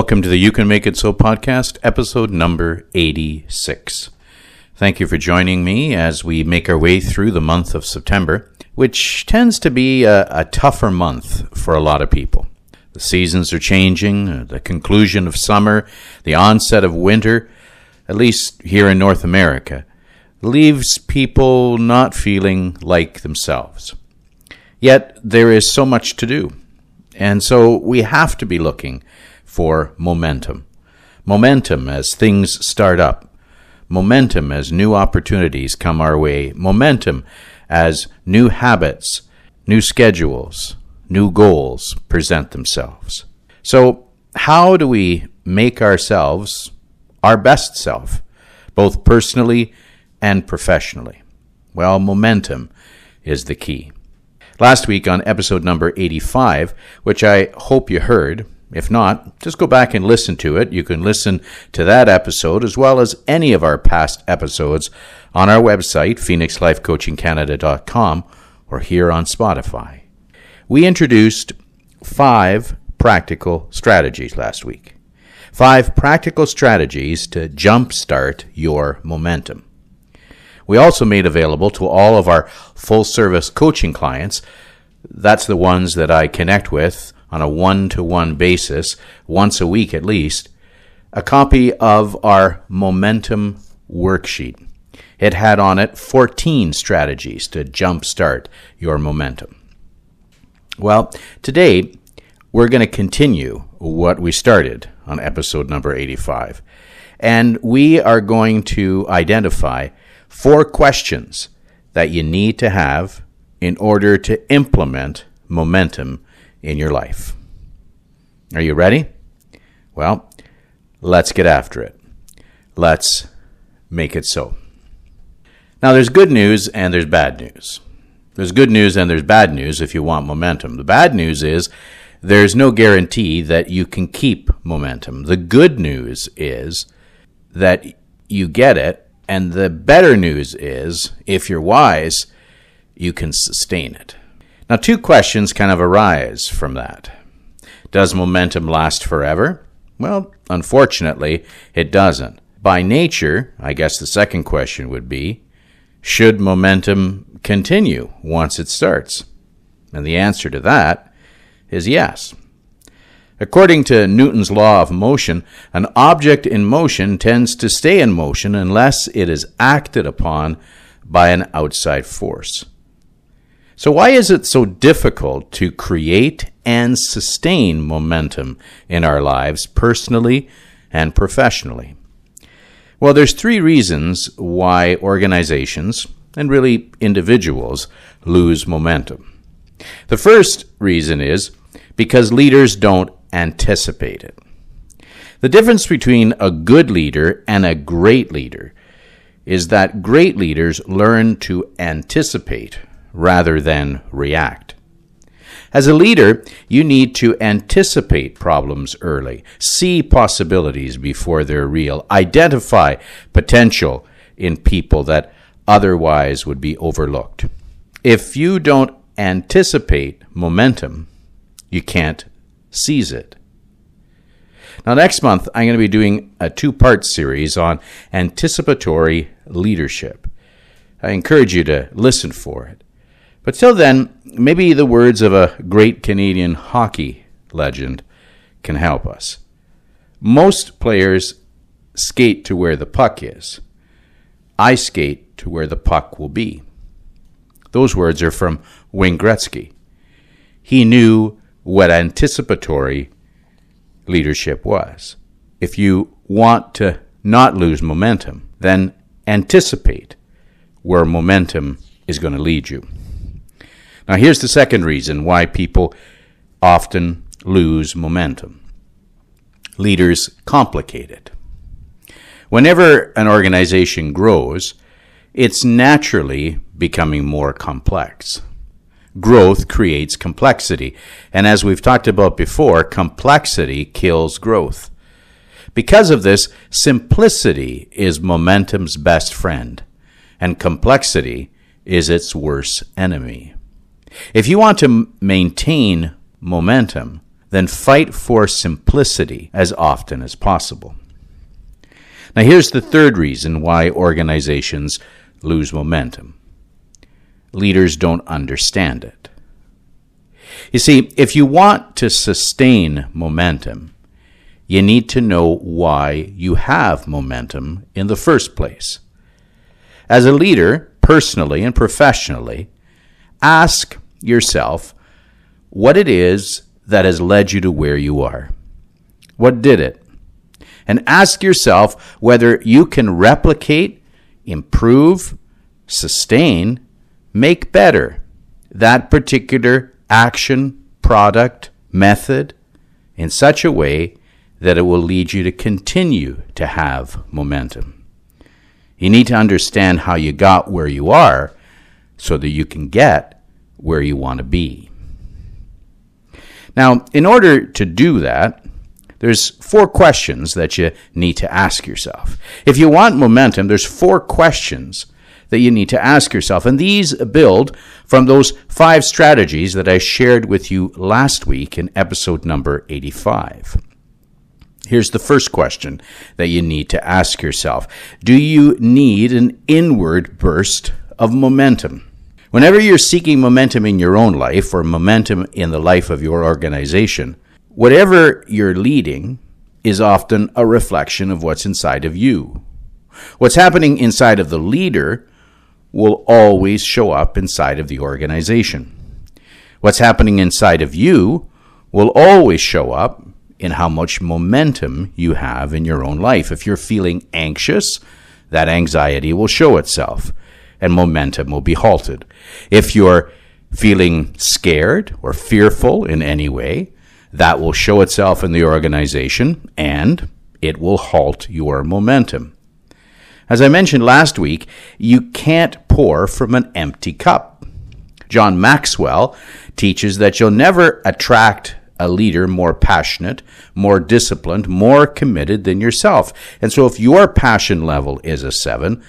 Welcome to the You Can Make It So podcast, episode number 86. Thank you for joining me as we make our way through the month of September, which tends to be a, a tougher month for a lot of people. The seasons are changing, uh, the conclusion of summer, the onset of winter, at least here in North America, leaves people not feeling like themselves. Yet there is so much to do. And so we have to be looking for momentum. Momentum as things start up. Momentum as new opportunities come our way. Momentum as new habits, new schedules, new goals present themselves. So, how do we make ourselves our best self, both personally and professionally? Well, momentum is the key. Last week on episode number 85, which I hope you heard, if not, just go back and listen to it. You can listen to that episode as well as any of our past episodes on our website, phoenixlifecoachingcanada.com, or here on Spotify. We introduced five practical strategies last week. Five practical strategies to jumpstart your momentum. We also made available to all of our full service coaching clients, that's the ones that I connect with on a one to one basis, once a week at least, a copy of our momentum worksheet. It had on it 14 strategies to jumpstart your momentum. Well, today we're going to continue what we started on episode number 85. And we are going to identify four questions that you need to have in order to implement momentum in your life. Are you ready? Well, let's get after it. Let's make it so. Now, there's good news and there's bad news. There's good news and there's bad news if you want momentum. The bad news is there's no guarantee that you can keep momentum. The good news is that you get it. And the better news is, if you're wise, you can sustain it. Now, two questions kind of arise from that. Does momentum last forever? Well, unfortunately, it doesn't. By nature, I guess the second question would be should momentum continue once it starts? And the answer to that is yes. According to Newton's law of motion, an object in motion tends to stay in motion unless it is acted upon by an outside force. So, why is it so difficult to create and sustain momentum in our lives, personally and professionally? Well, there's three reasons why organizations and really individuals lose momentum. The first reason is because leaders don't anticipate it. The difference between a good leader and a great leader is that great leaders learn to anticipate rather than react. As a leader, you need to anticipate problems early, see possibilities before they're real, identify potential in people that otherwise would be overlooked. If you don't anticipate momentum, you can't seize it. Now, next month, I'm going to be doing a two part series on anticipatory leadership. I encourage you to listen for it. But till then, maybe the words of a great Canadian hockey legend can help us. Most players skate to where the puck is. I skate to where the puck will be. Those words are from Wayne Gretzky. He knew what anticipatory leadership was. If you want to not lose momentum, then anticipate where momentum is going to lead you. Now, here's the second reason why people often lose momentum leaders complicate it. Whenever an organization grows, it's naturally becoming more complex. Growth creates complexity, and as we've talked about before, complexity kills growth. Because of this, simplicity is momentum's best friend, and complexity is its worst enemy. If you want to maintain momentum, then fight for simplicity as often as possible. Now, here's the third reason why organizations lose momentum leaders don't understand it. You see, if you want to sustain momentum, you need to know why you have momentum in the first place. As a leader, personally and professionally, ask yourself what it is that has led you to where you are. What did it? And ask yourself whether you can replicate, improve, sustain, make better that particular action, product, method in such a way that it will lead you to continue to have momentum. You need to understand how you got where you are so that you can get where you want to be. Now, in order to do that, there's four questions that you need to ask yourself. If you want momentum, there's four questions that you need to ask yourself. And these build from those five strategies that I shared with you last week in episode number 85. Here's the first question that you need to ask yourself Do you need an inward burst of momentum? Whenever you're seeking momentum in your own life or momentum in the life of your organization, whatever you're leading is often a reflection of what's inside of you. What's happening inside of the leader will always show up inside of the organization. What's happening inside of you will always show up in how much momentum you have in your own life. If you're feeling anxious, that anxiety will show itself and momentum will be halted. If you're feeling scared or fearful in any way, that will show itself in the organization and it will halt your momentum. As I mentioned last week, you can't pour from an empty cup. John Maxwell teaches that you'll never attract a leader more passionate, more disciplined, more committed than yourself. And so if your passion level is a seven,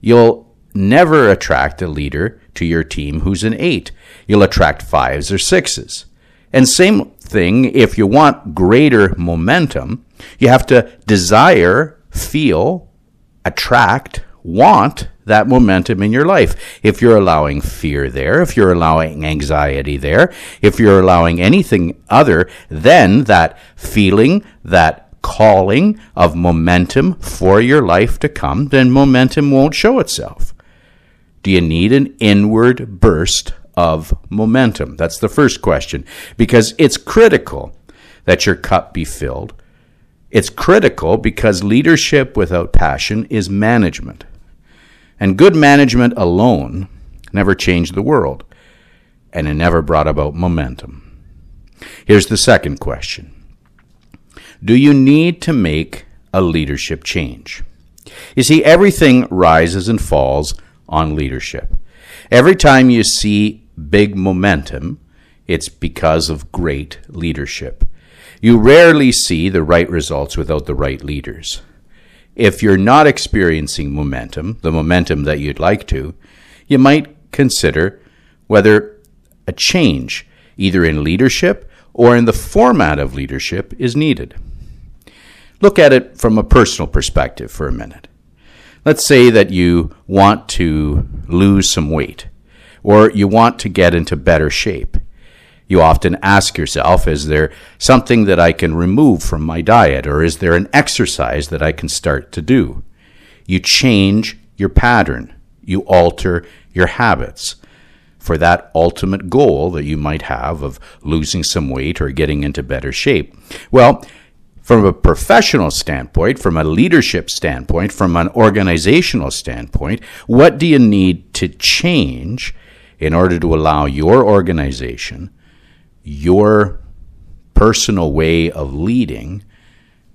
you'll never attract a leader to your team who's an eight. You'll attract fives or sixes. And same thing, if you want greater momentum, you have to desire, feel, attract, want that momentum in your life. If you're allowing fear there, if you're allowing anxiety there, if you're allowing anything other than that feeling, that calling of momentum for your life to come, then momentum won't show itself. Do you need an inward burst of momentum? That's the first question. Because it's critical that your cup be filled. It's critical because leadership without passion is management. And good management alone never changed the world, and it never brought about momentum. Here's the second question Do you need to make a leadership change? You see, everything rises and falls on leadership. Every time you see big momentum, it's because of great leadership. You rarely see the right results without the right leaders. If you're not experiencing momentum, the momentum that you'd like to, you might consider whether a change, either in leadership or in the format of leadership, is needed. Look at it from a personal perspective for a minute. Let's say that you want to lose some weight or you want to get into better shape. You often ask yourself, is there something that I can remove from my diet or is there an exercise that I can start to do? You change your pattern. You alter your habits for that ultimate goal that you might have of losing some weight or getting into better shape. Well, from a professional standpoint, from a leadership standpoint, from an organizational standpoint, what do you need to change in order to allow your organization, your personal way of leading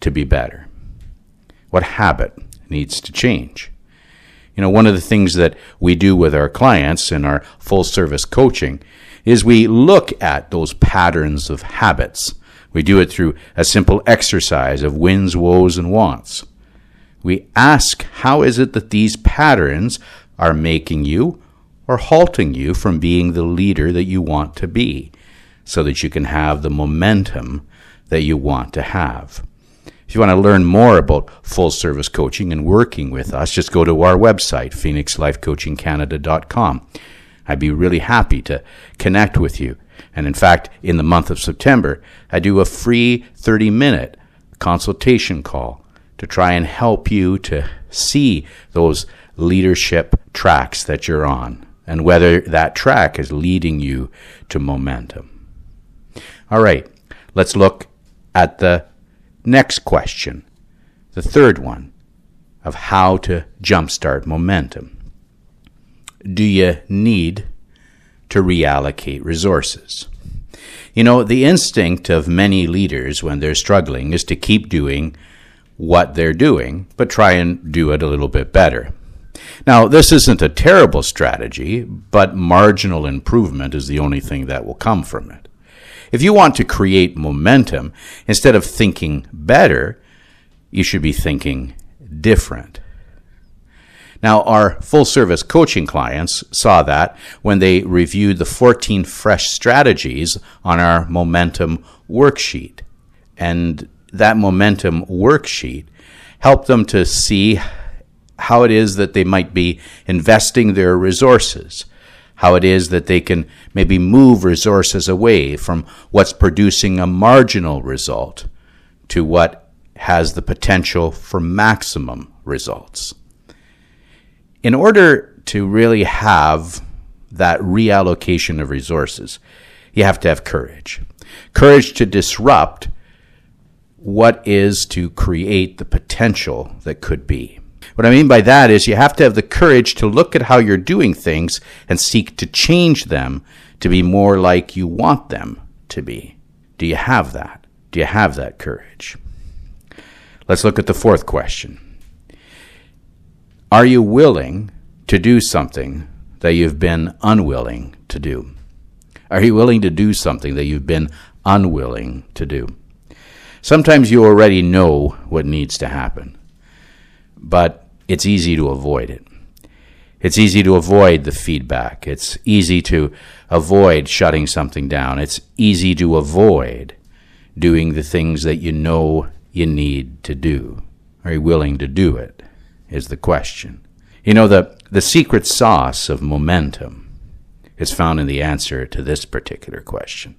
to be better? What habit needs to change? You know, one of the things that we do with our clients in our full service coaching is we look at those patterns of habits we do it through a simple exercise of wins, woes, and wants. We ask, how is it that these patterns are making you or halting you from being the leader that you want to be? so that you can have the momentum that you want to have. If you want to learn more about full service coaching and working with us, just go to our website, phoenixlifecoachingcanada.com. I'd be really happy to connect with you. And in fact, in the month of September, I do a free 30 minute consultation call to try and help you to see those leadership tracks that you're on and whether that track is leading you to momentum. All right, let's look at the next question, the third one of how to jumpstart momentum. Do you need to reallocate resources? You know, the instinct of many leaders when they're struggling is to keep doing what they're doing, but try and do it a little bit better. Now, this isn't a terrible strategy, but marginal improvement is the only thing that will come from it. If you want to create momentum, instead of thinking better, you should be thinking different. Now, our full service coaching clients saw that when they reviewed the 14 fresh strategies on our momentum worksheet. And that momentum worksheet helped them to see how it is that they might be investing their resources, how it is that they can maybe move resources away from what's producing a marginal result to what has the potential for maximum results. In order to really have that reallocation of resources, you have to have courage. Courage to disrupt what is to create the potential that could be. What I mean by that is you have to have the courage to look at how you're doing things and seek to change them to be more like you want them to be. Do you have that? Do you have that courage? Let's look at the fourth question. Are you willing to do something that you've been unwilling to do? Are you willing to do something that you've been unwilling to do? Sometimes you already know what needs to happen, but it's easy to avoid it. It's easy to avoid the feedback. It's easy to avoid shutting something down. It's easy to avoid doing the things that you know you need to do. Are you willing to do it? Is the question. You know, the, the secret sauce of momentum is found in the answer to this particular question.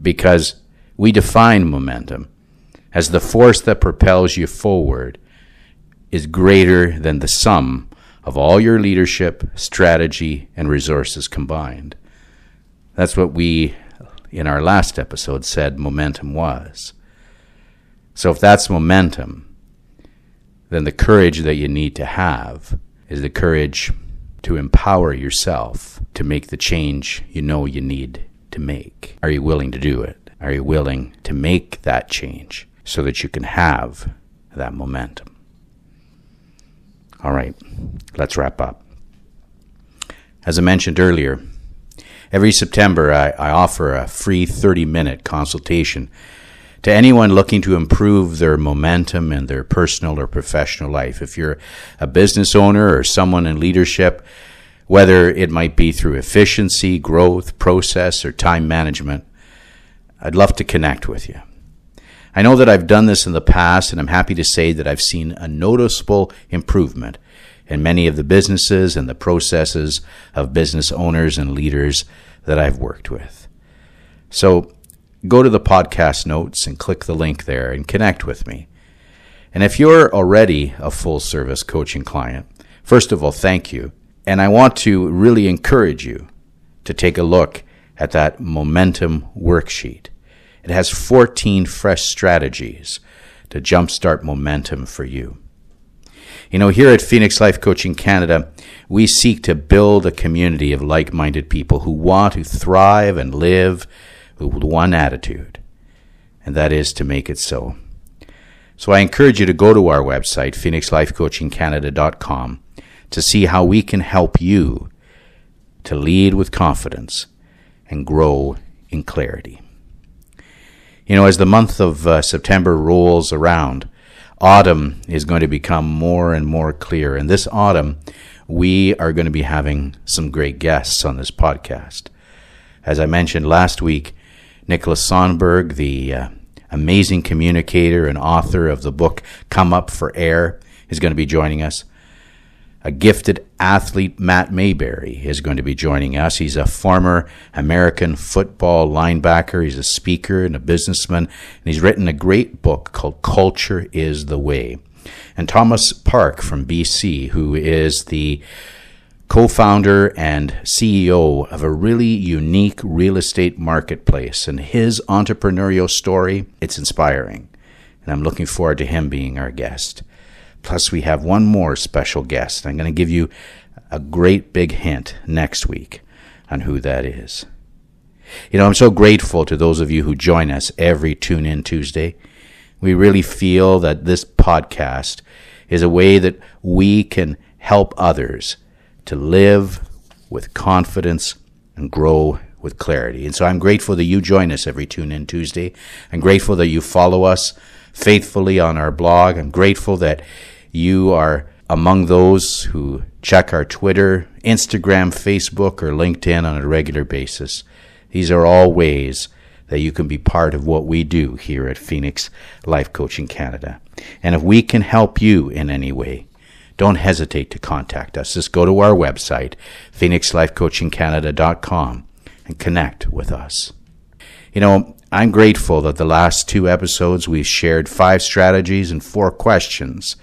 Because we define momentum as the force that propels you forward is greater than the sum of all your leadership, strategy, and resources combined. That's what we, in our last episode, said momentum was. So if that's momentum, then the courage that you need to have is the courage to empower yourself to make the change you know you need to make. Are you willing to do it? Are you willing to make that change so that you can have that momentum? All right, let's wrap up. As I mentioned earlier, every September I, I offer a free 30 minute consultation to anyone looking to improve their momentum in their personal or professional life. If you're a business owner or someone in leadership, whether it might be through efficiency, growth, process, or time management, I'd love to connect with you. I know that I've done this in the past, and I'm happy to say that I've seen a noticeable improvement in many of the businesses and the processes of business owners and leaders that I've worked with. So go to the podcast notes and click the link there and connect with me. And if you're already a full service coaching client, first of all, thank you. And I want to really encourage you to take a look at that momentum worksheet. It has 14 fresh strategies to jumpstart momentum for you. You know, here at Phoenix Life Coaching Canada, we seek to build a community of like minded people who want to thrive and live with one attitude, and that is to make it so. So I encourage you to go to our website, phoenixlifecoachingcanada.com, to see how we can help you to lead with confidence and grow in clarity. You know, as the month of uh, September rolls around, autumn is going to become more and more clear. And this autumn, we are going to be having some great guests on this podcast. As I mentioned last week, Nicholas Sonnenberg, the uh, amazing communicator and author of the book Come Up for Air, is going to be joining us. A gifted athlete, Matt Mayberry, is going to be joining us. He's a former American football linebacker. He's a speaker and a businessman, and he's written a great book called Culture is the Way. And Thomas Park from BC, who is the co founder and CEO of a really unique real estate marketplace. And his entrepreneurial story, it's inspiring. And I'm looking forward to him being our guest. Plus, we have one more special guest. I'm going to give you a great big hint next week on who that is. You know, I'm so grateful to those of you who join us every Tune In Tuesday. We really feel that this podcast is a way that we can help others to live with confidence and grow with clarity. And so I'm grateful that you join us every Tune In Tuesday. I'm grateful that you follow us faithfully on our blog. I'm grateful that you are among those who check our Twitter, Instagram, Facebook, or LinkedIn on a regular basis. These are all ways that you can be part of what we do here at Phoenix Life Coaching Canada. And if we can help you in any way, don't hesitate to contact us. Just go to our website, phoenixlifecoachingcanada.com, and connect with us. You know, I'm grateful that the last two episodes we've shared five strategies and four questions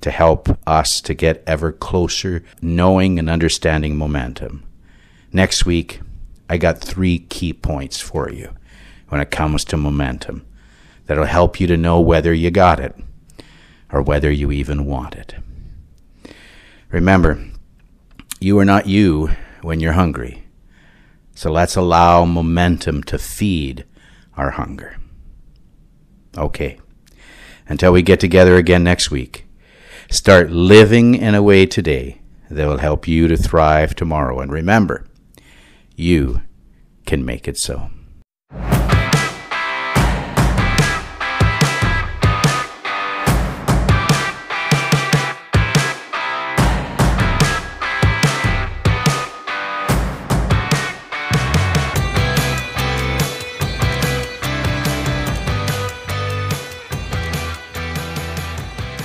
to help us to get ever closer knowing and understanding momentum. Next week, I got three key points for you when it comes to momentum that'll help you to know whether you got it or whether you even want it. Remember, you are not you when you're hungry. So let's allow momentum to feed our hunger. Okay. Until we get together again next week, start living in a way today that will help you to thrive tomorrow. And remember, you can make it so.